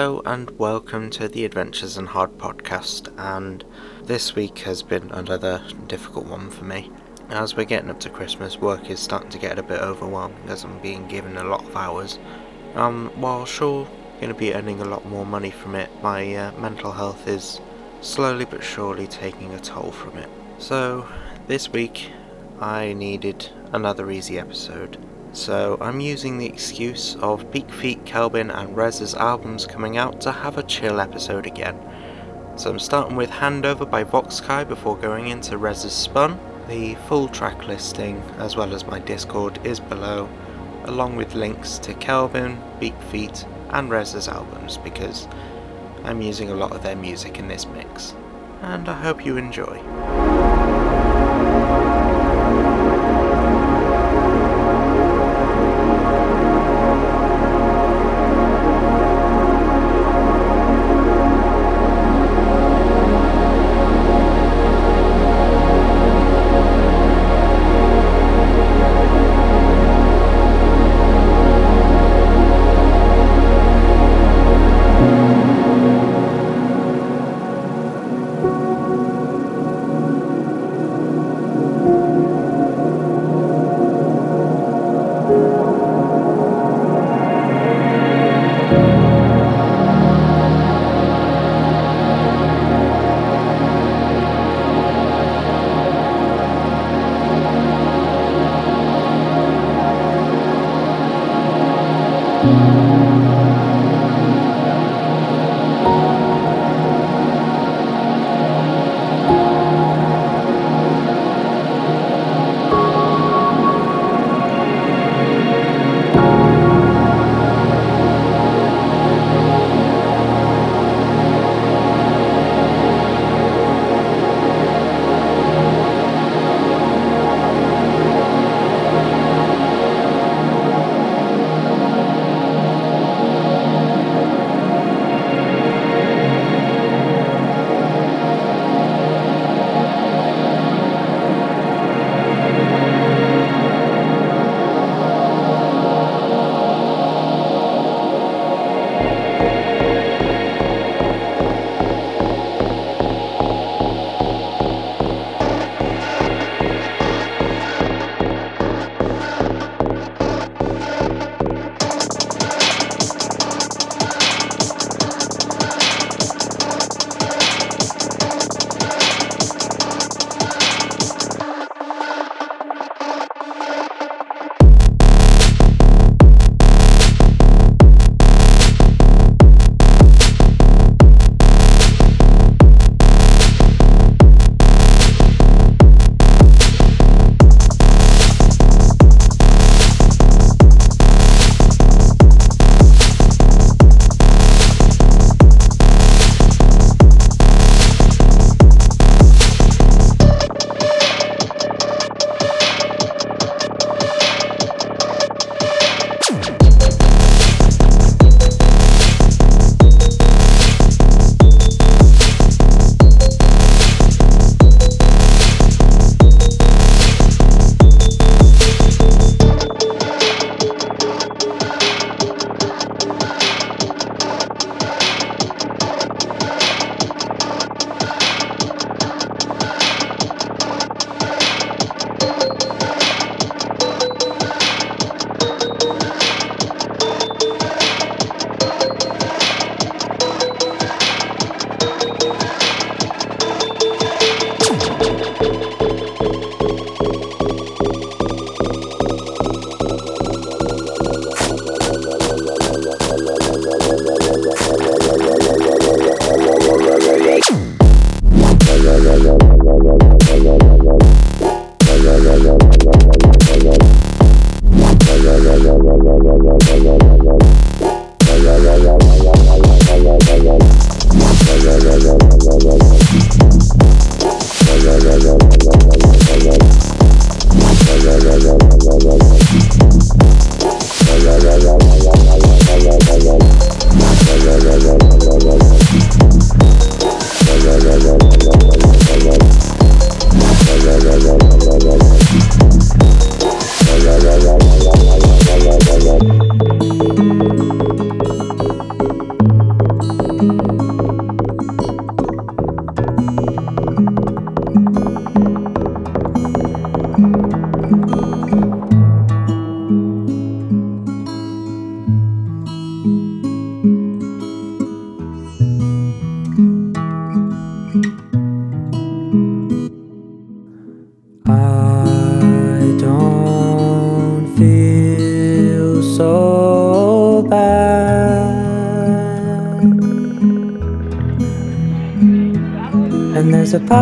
Hello and welcome to the Adventures in Hard podcast, and this week has been another difficult one for me. As we're getting up to Christmas, work is starting to get a bit overwhelming as I'm being given a lot of hours. Um, while sure going to be earning a lot more money from it, my uh, mental health is slowly but surely taking a toll from it. So this week I needed another easy episode. So I'm using the excuse of Beak Feet, Kelbin and REZZ's albums coming out to have a chill episode again. So I'm starting with Handover by Voxkai before going into REZZ's Spun. The full track listing, as well as my Discord, is below, along with links to Kelbin, Beak Feet, and REZZ's albums because I'm using a lot of their music in this mix. And I hope you enjoy.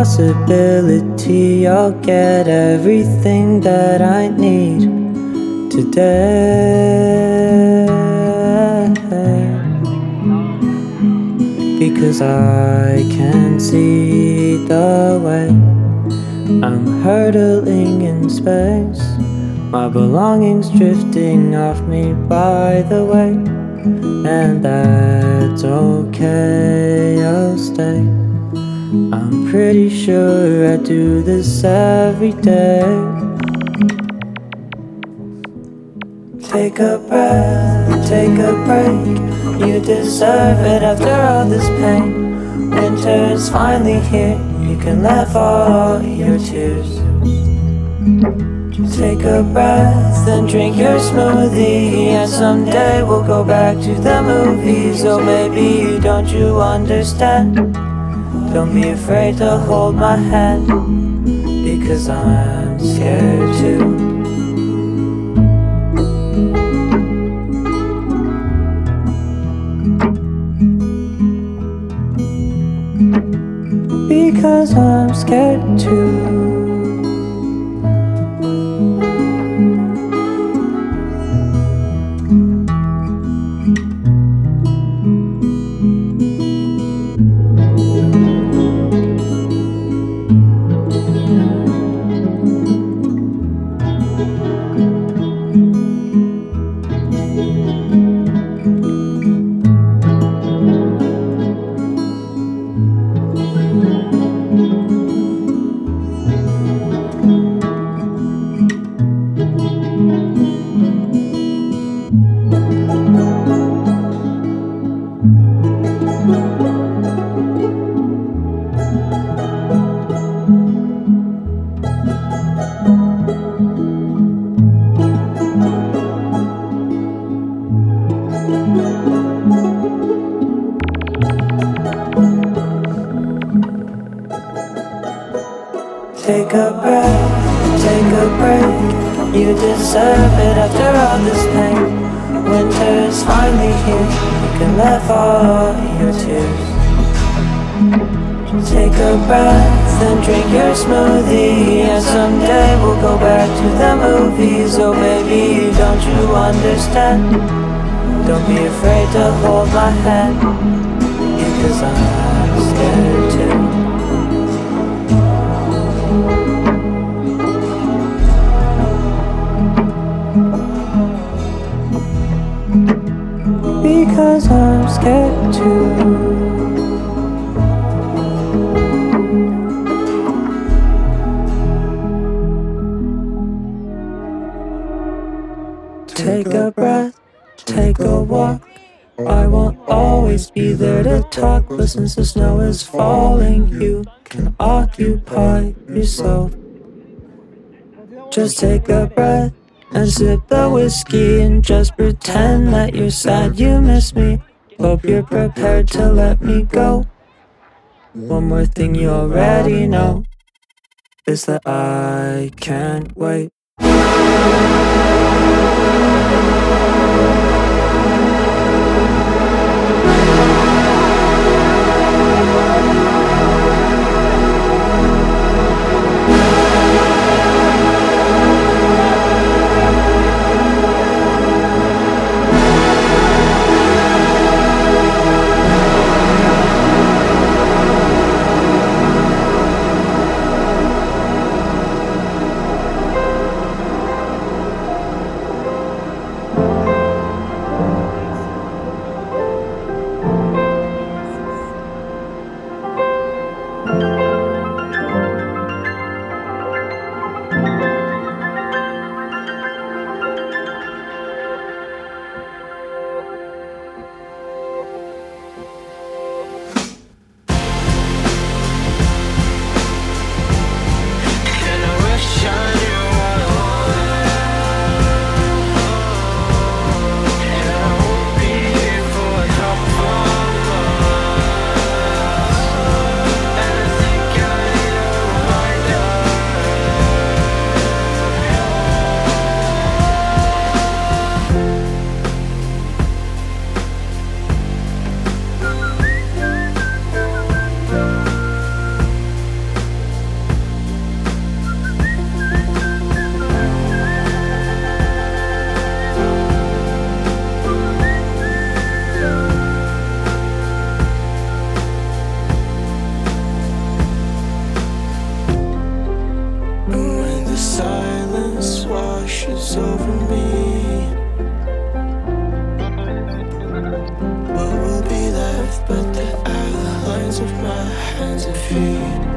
Possibility I'll get everything that I need today. Because I can see the way I'm hurtling in space. My belongings drifting off me by the way, and that's okay, I'll stay. I'm pretty sure I do this every day. Take a breath, take a break. You deserve it after all this pain. Winter is finally here. You can laugh all your tears. Take a breath and drink your smoothie. And someday we'll go back to the movies. Oh, maybe don't you understand? Don't be afraid to hold my hand because I'm scared too. Because I'm scared too. Take a breath and drink your smoothie. And someday we'll go back to the movies. Oh, baby, don't you understand? Don't be afraid to hold my hand. Because I'm scared too. Because I'm scared too. Always be there to talk, but since the snow is falling, you can occupy yourself. Just take a breath and sip the whiskey and just pretend that you're sad you miss me. Hope you're prepared to let me go. One more thing you already know is that I can't wait. Tree.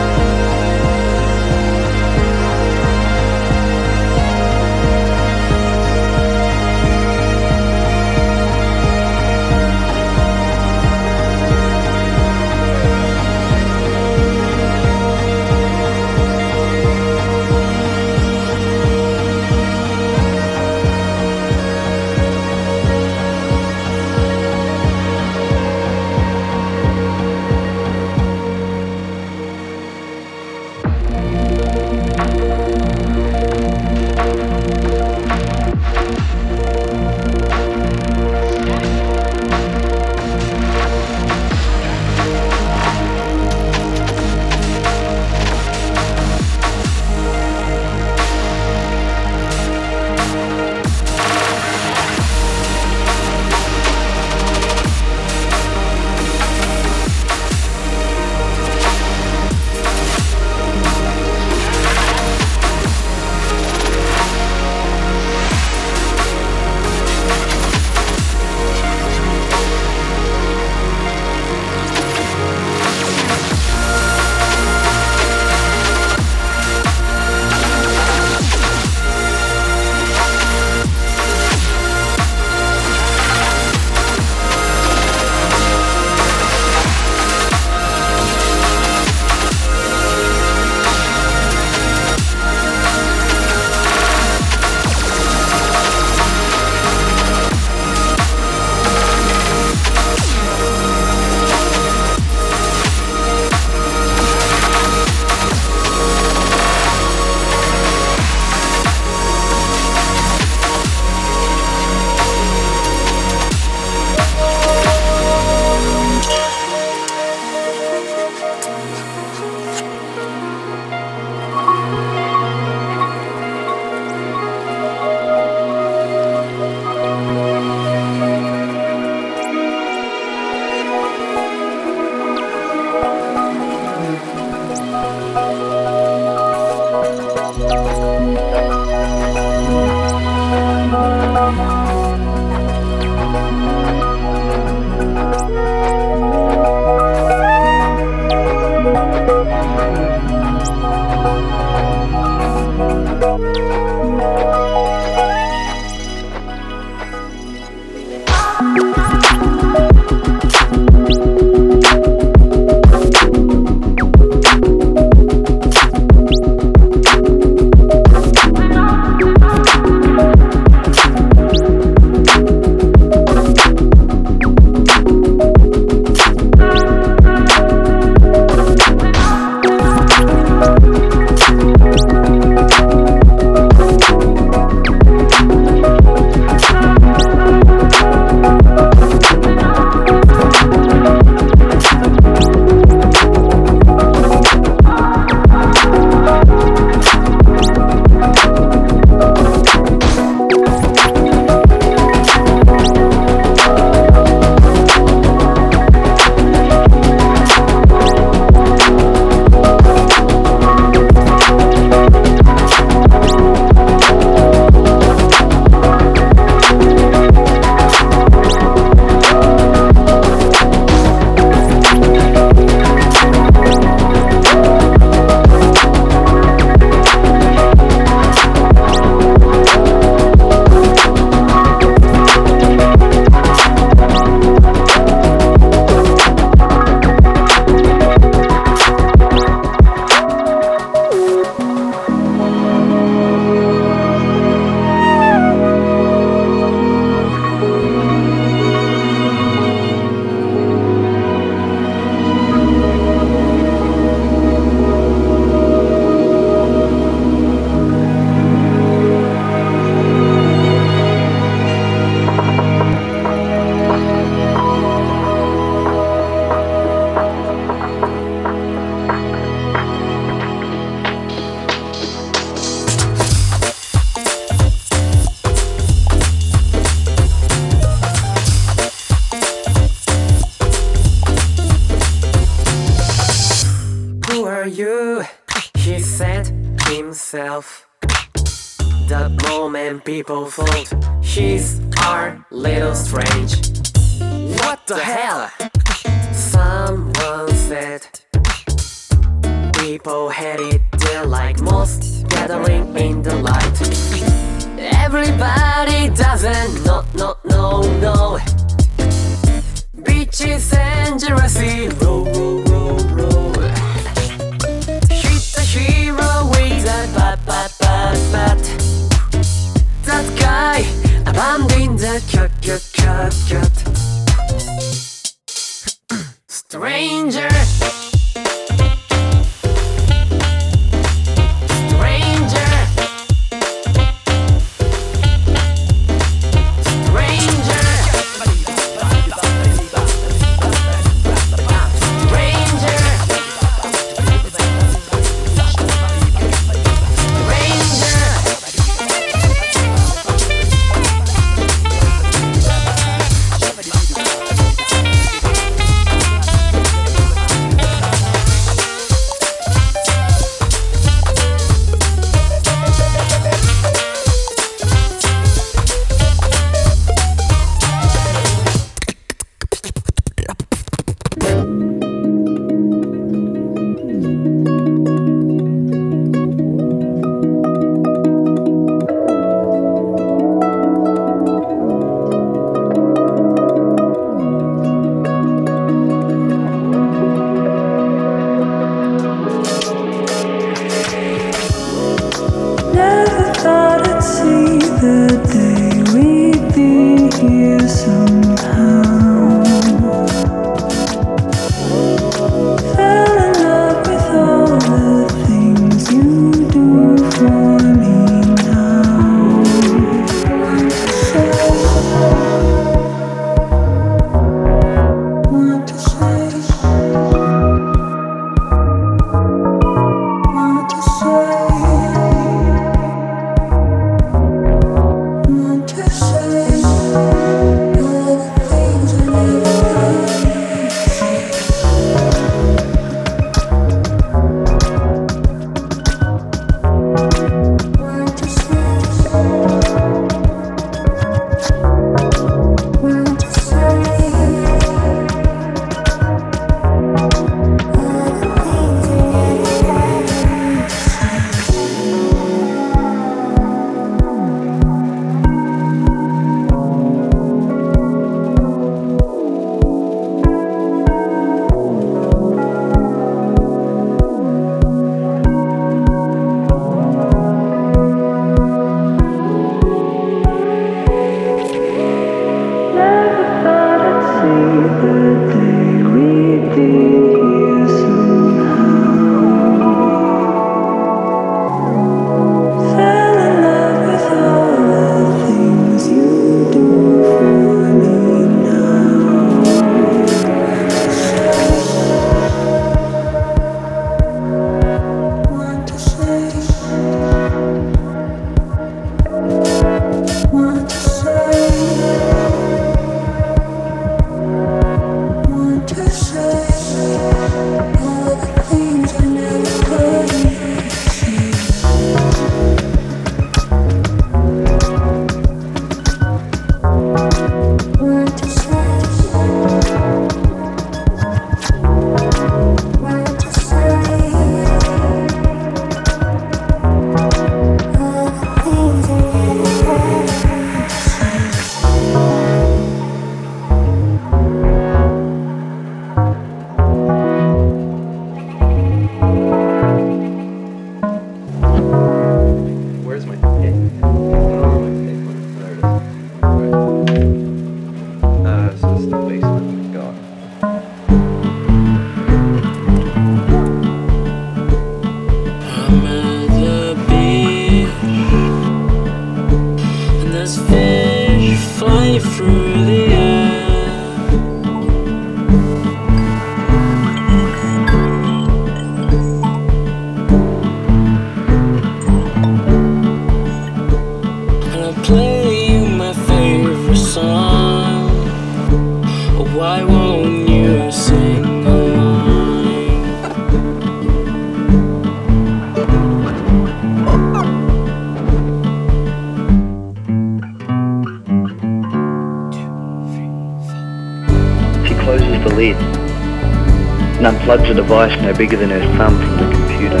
Unplugs a device no bigger than her thumb from the computer.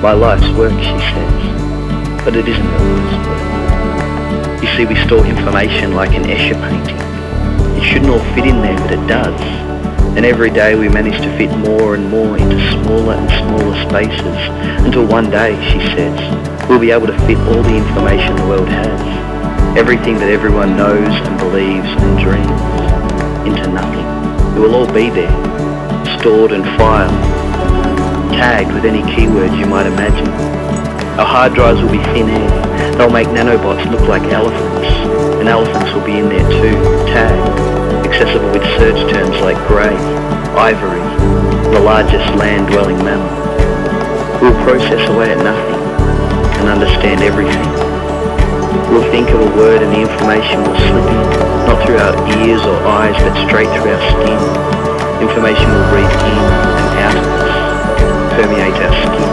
My life's work, she says, but it isn't her life's work. You see, we store information like an Escher painting. It shouldn't all fit in there, but it does. And every day we manage to fit more and more into smaller and smaller spaces until one day, she says, we'll be able to fit all the information the world has, everything that everyone knows and believes and dreams, into nothing. It will all be there, stored and filed, tagged with any keywords you might imagine. Our hard drives will be thin air. They'll make nanobots look like elephants, and elephants will be in there too, tagged, accessible with search terms like grey, ivory, the largest land-dwelling mammal. We'll process away at nothing and understand everything. We'll think of a word and the information will slip in, not through our ears or eyes, but straight through our skin. Information will breathe in and out of us, permeate our skin.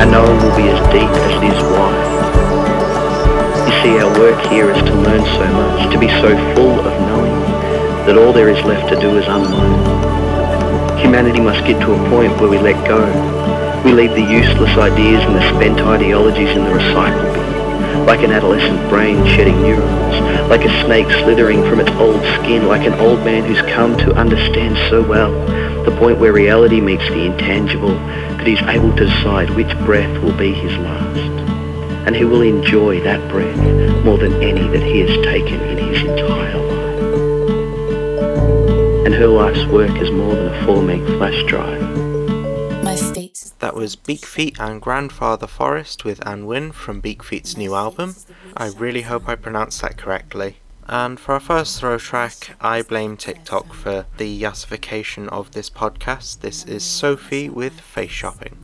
Our knowing will be as deep as it is wide. You see, our work here is to learn so much, to be so full of knowing, that all there is left to do is unlearn. Humanity must get to a point where we let go. We leave the useless ideas and the spent ideologies in the recycle like an adolescent brain shedding neurons, like a snake slithering from its old skin, like an old man who's come to understand so well the point where reality meets the intangible, that he's able to decide which breath will be his last. And he will enjoy that breath more than any that he has taken in his entire life. And her life's work is more than a 4 meg flash drive. Was Beakfeet and Grandfather Forest with Annwn from Beakfeet's new album. I really hope I pronounced that correctly. And for our first throw track, I blame TikTok for the yassification of this podcast. This is Sophie with Faceshopping.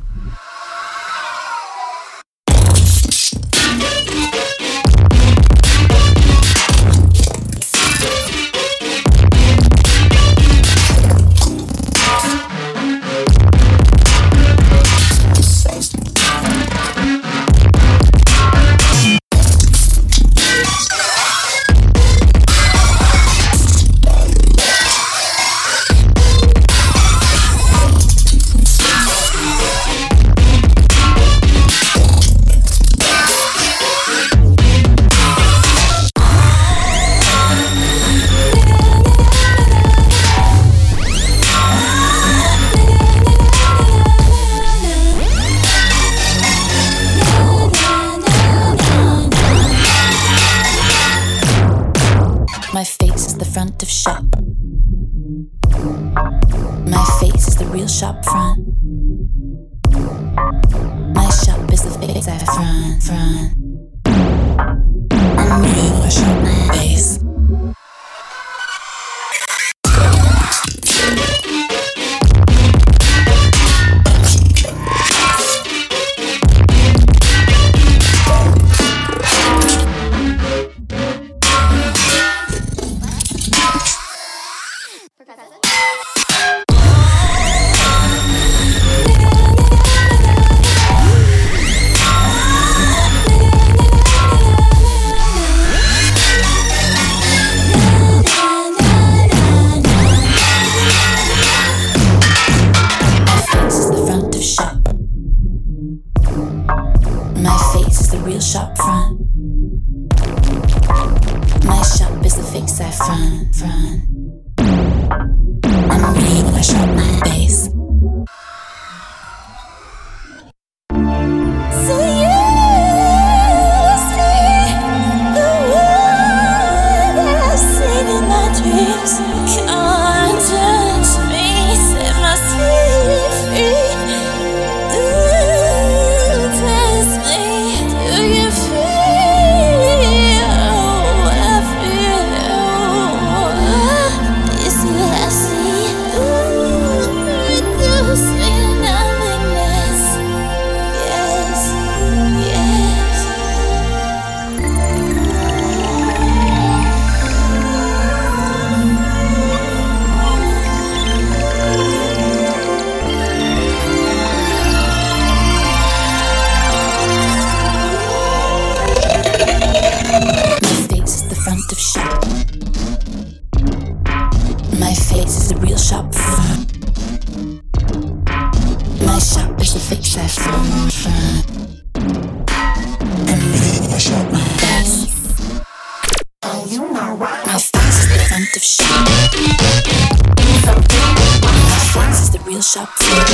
Is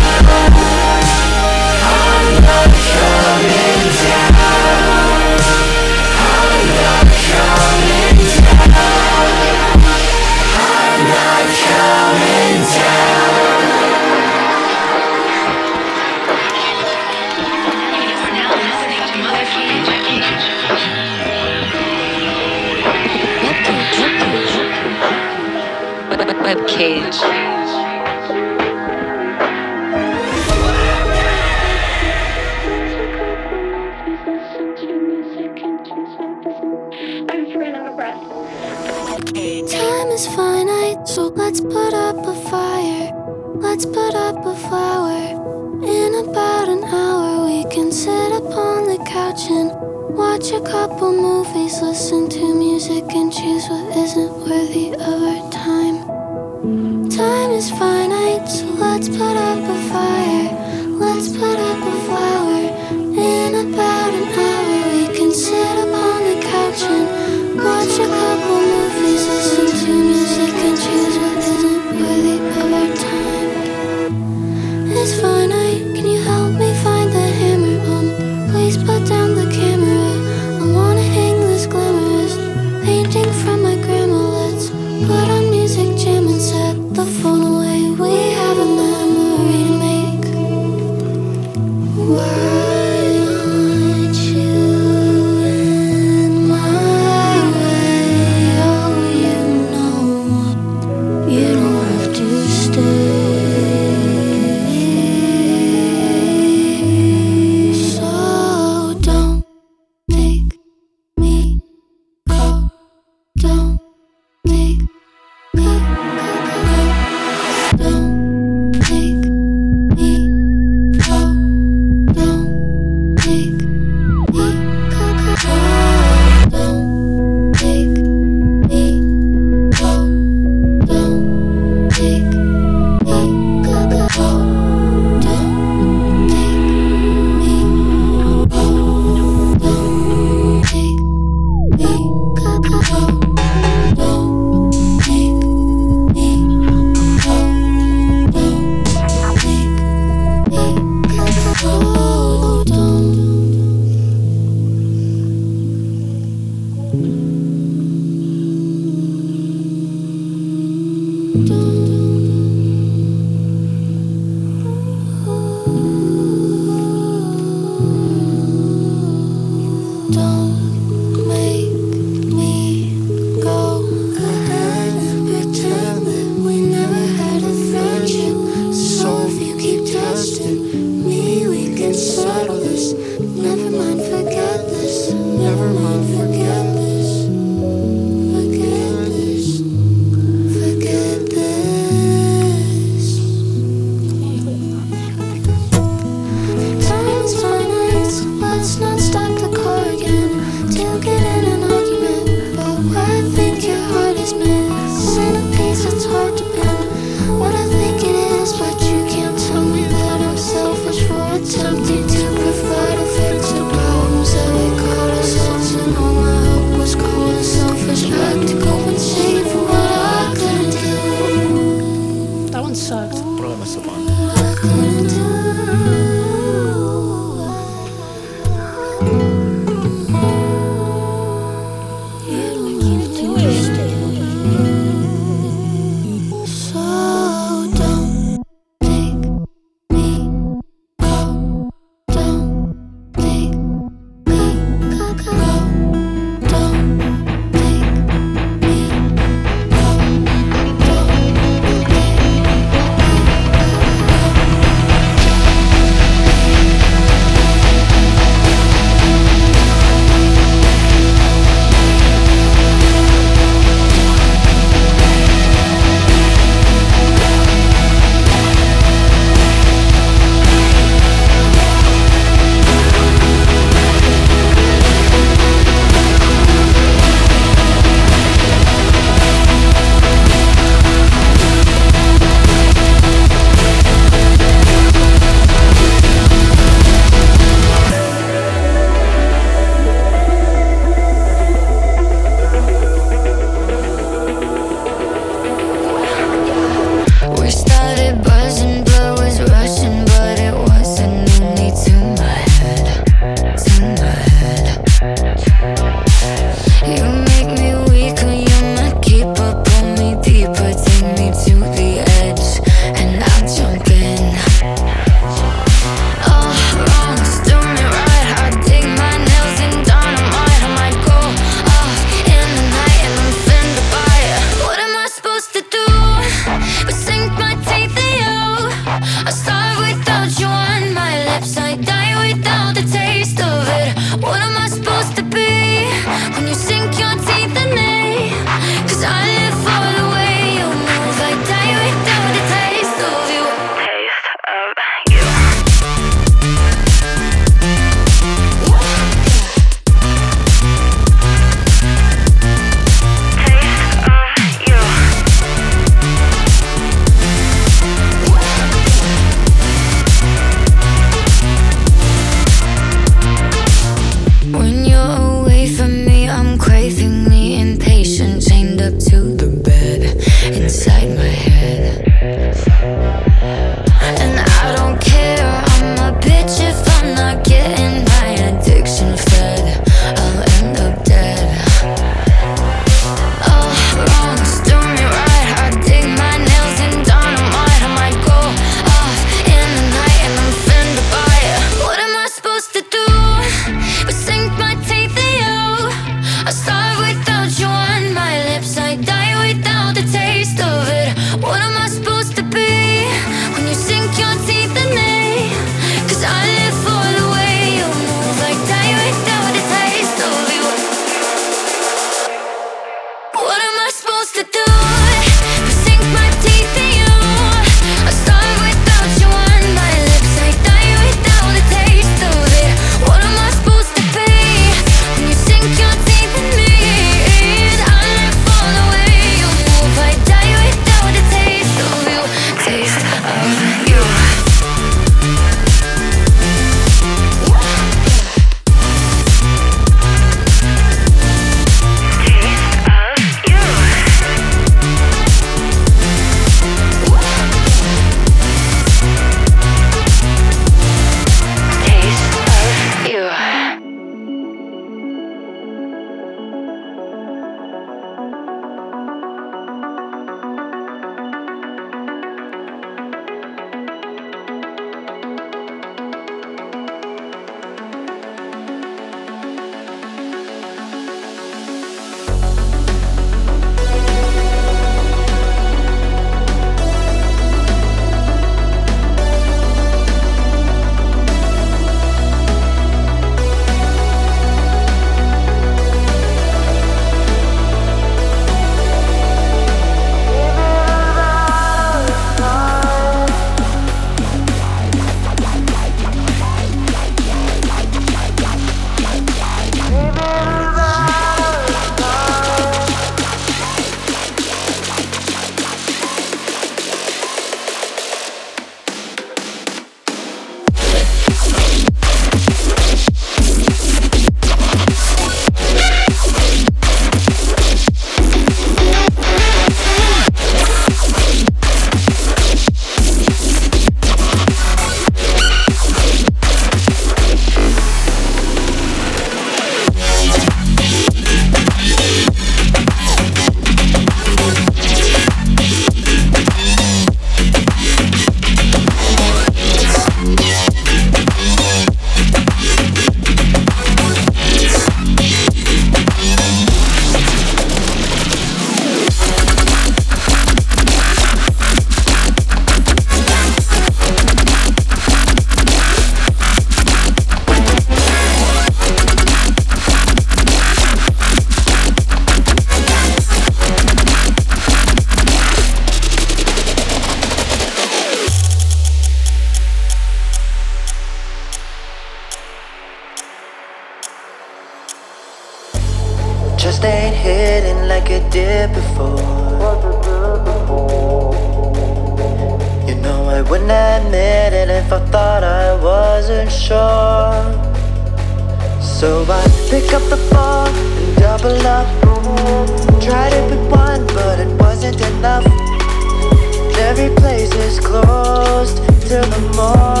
till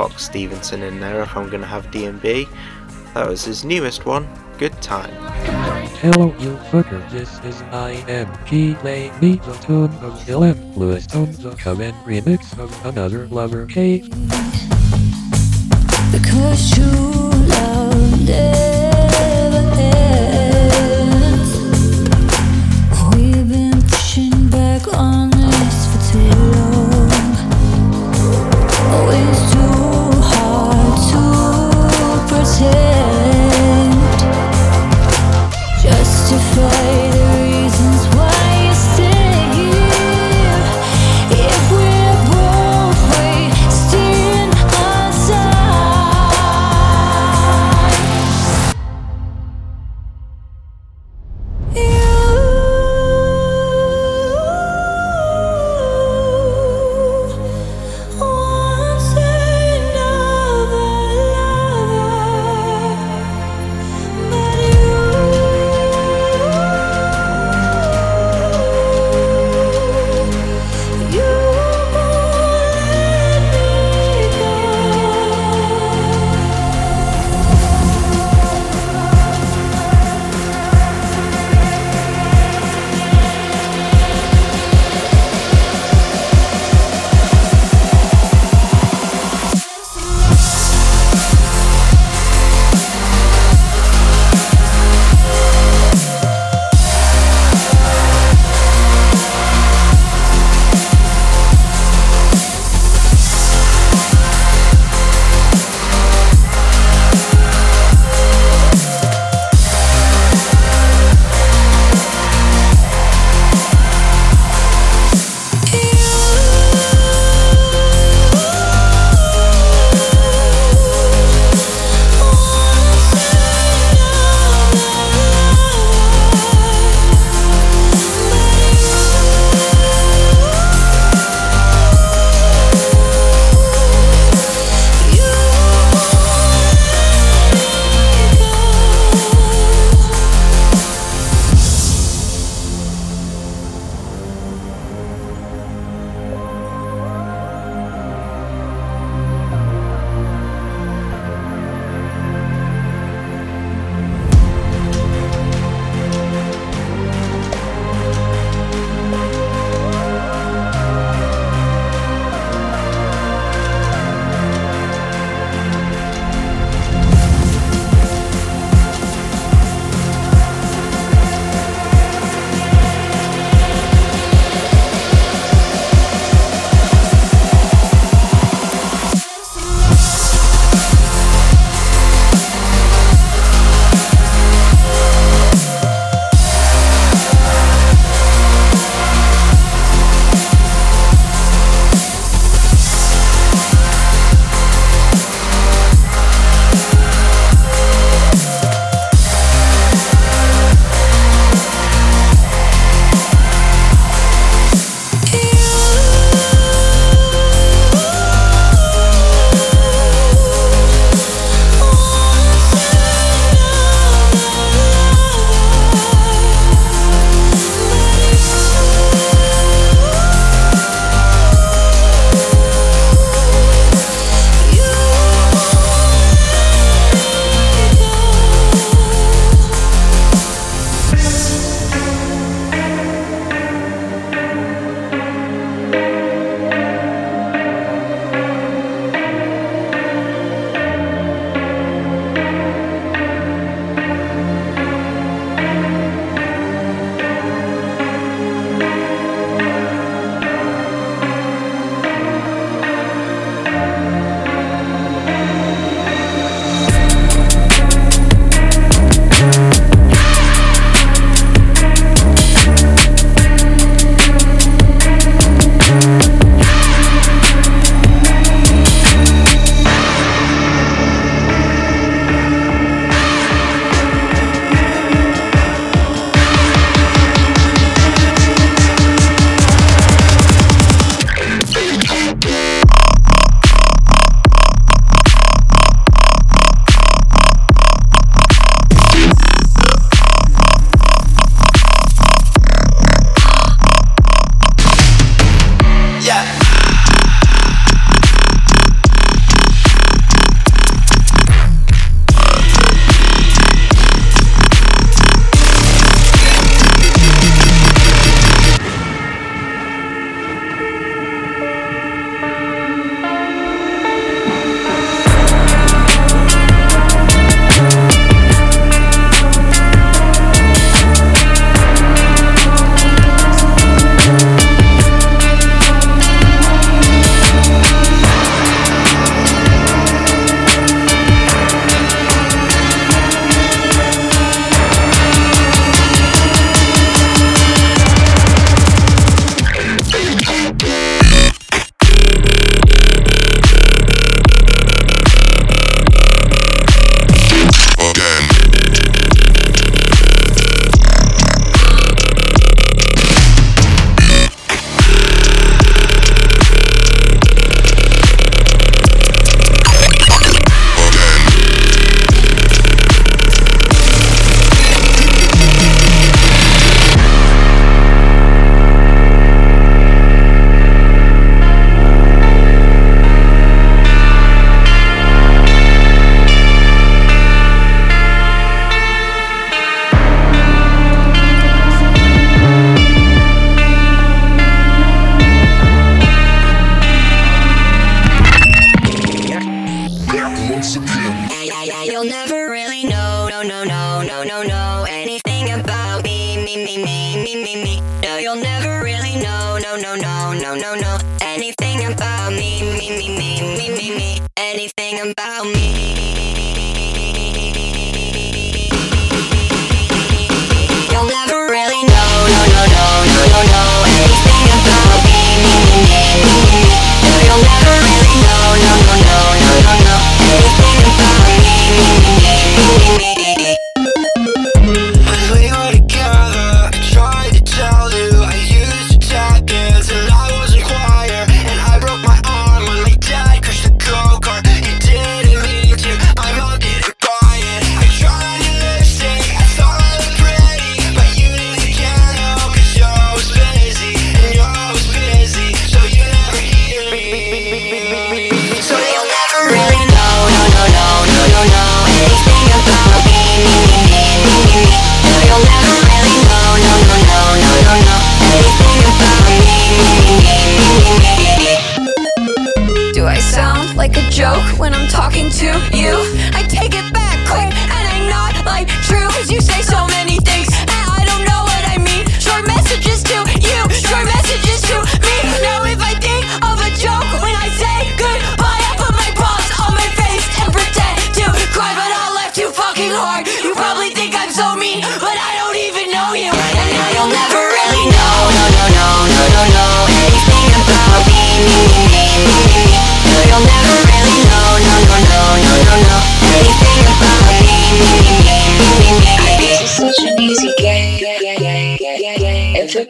Fox Stevenson in there if I'm going to have DMB. That was his newest one. Good time. Hello, you fucker. This is IMP playing me the tune of Dylan Lewis on the command remix of Another Lover K. Because you love never. We've been pushing back on.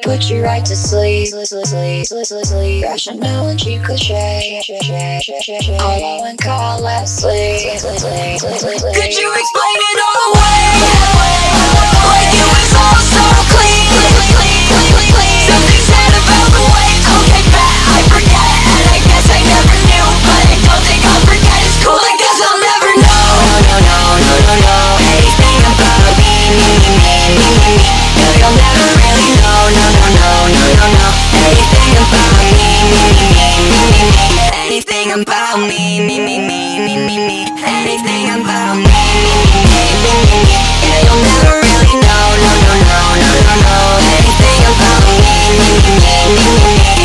put you right to sleep. sleep, sleep, sleep, sleep. Rationality could change. All and call it sleep. Could you explain it all away? Like it was all. you'll never really know No, no, no, no, no, no Anything about me, me, me, me, Anything about me, me, me, me, me, me, Anything about me Yeah, you'll never really know No, no, no, no, no, no Anything about me, me, me, me, me, me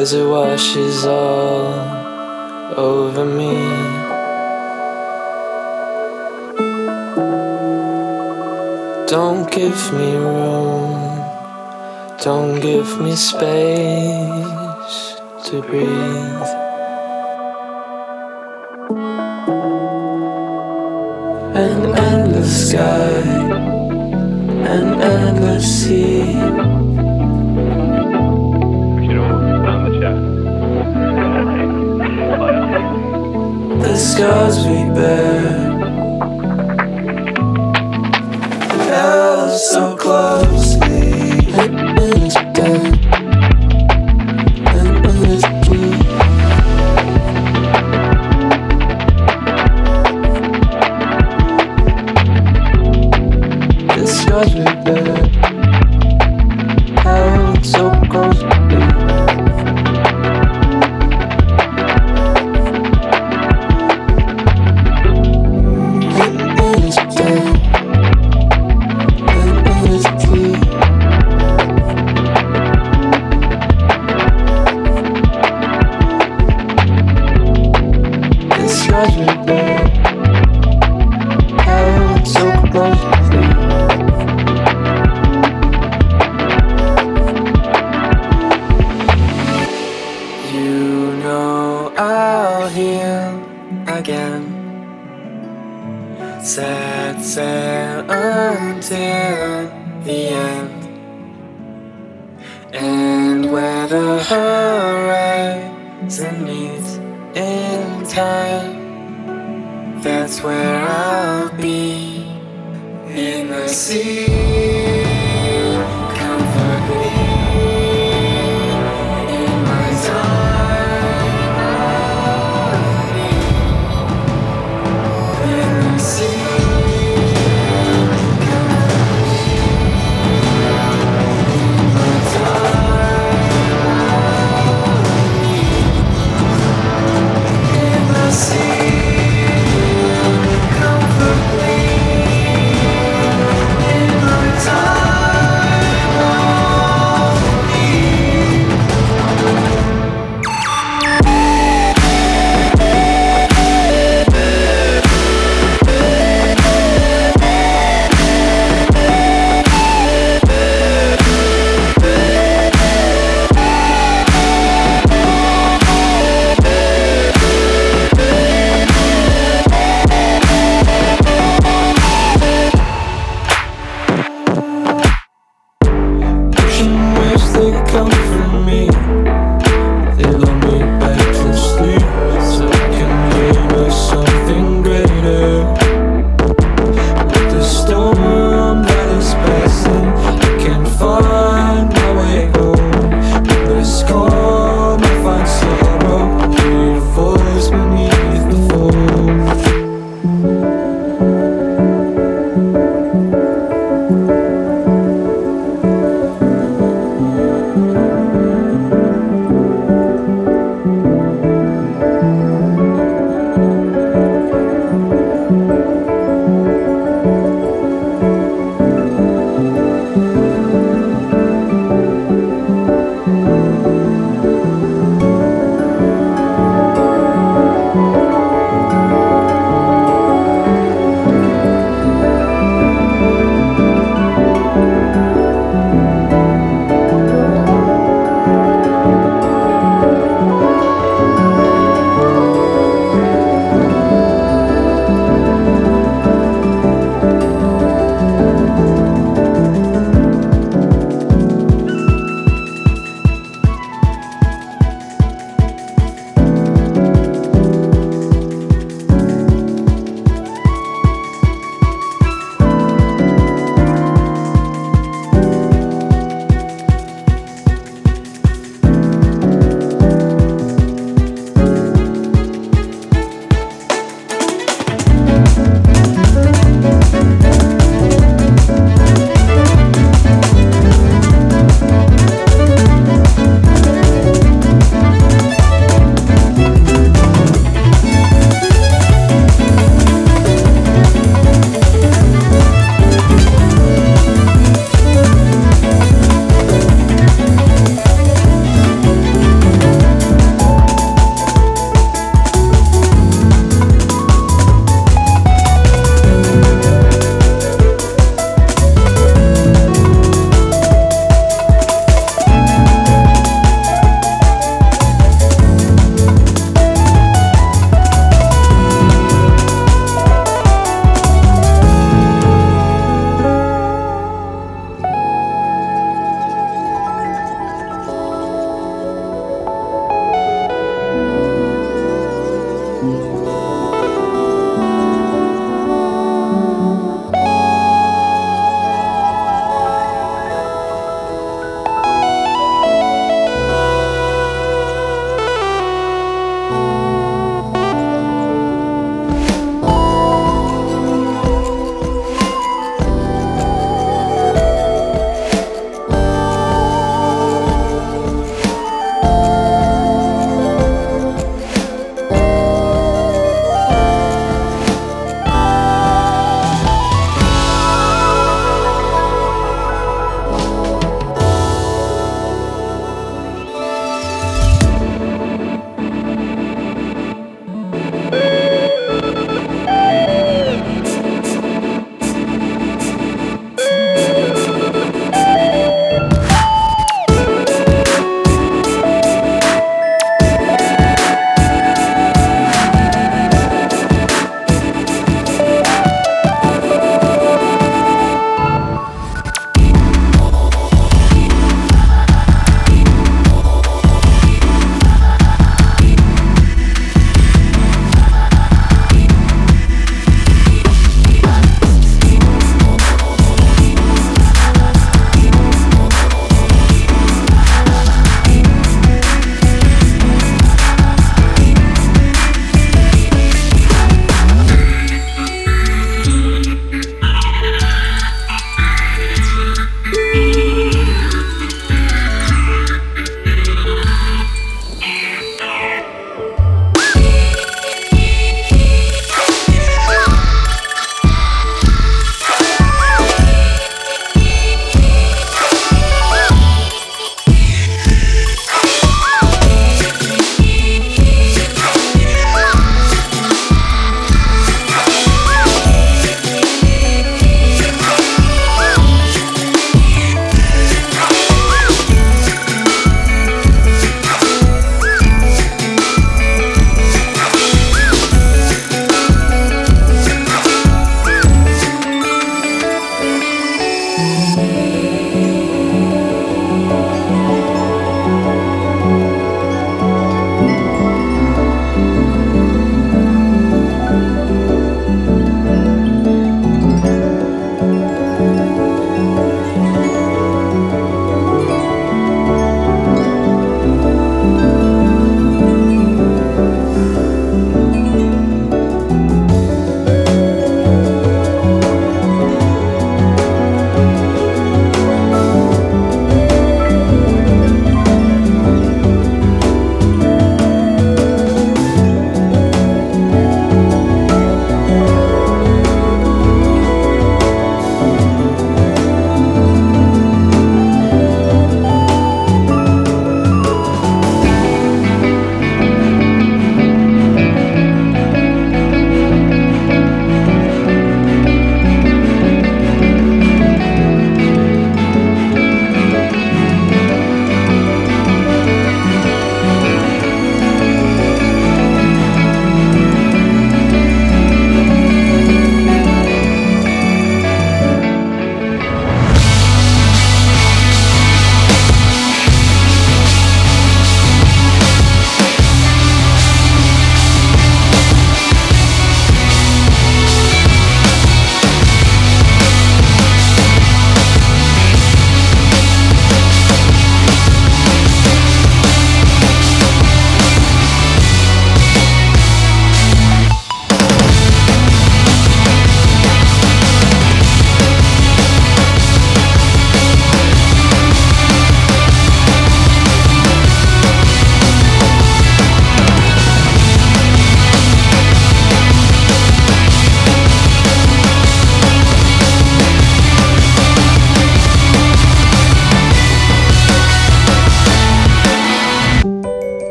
as it washes all over me. Don't give me room, don't give me space to breathe.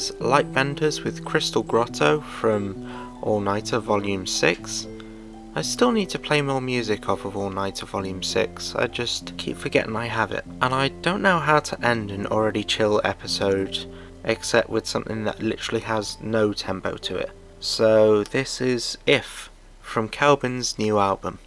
Is Lightbenders with Crystal Grotto from All Nighter Volume 6. I still need to play more music off of All Nighter Volume 6, I just keep forgetting I have it. And I don't know how to end an already chill episode except with something that literally has no tempo to it. So this is If from Kelbin's new album.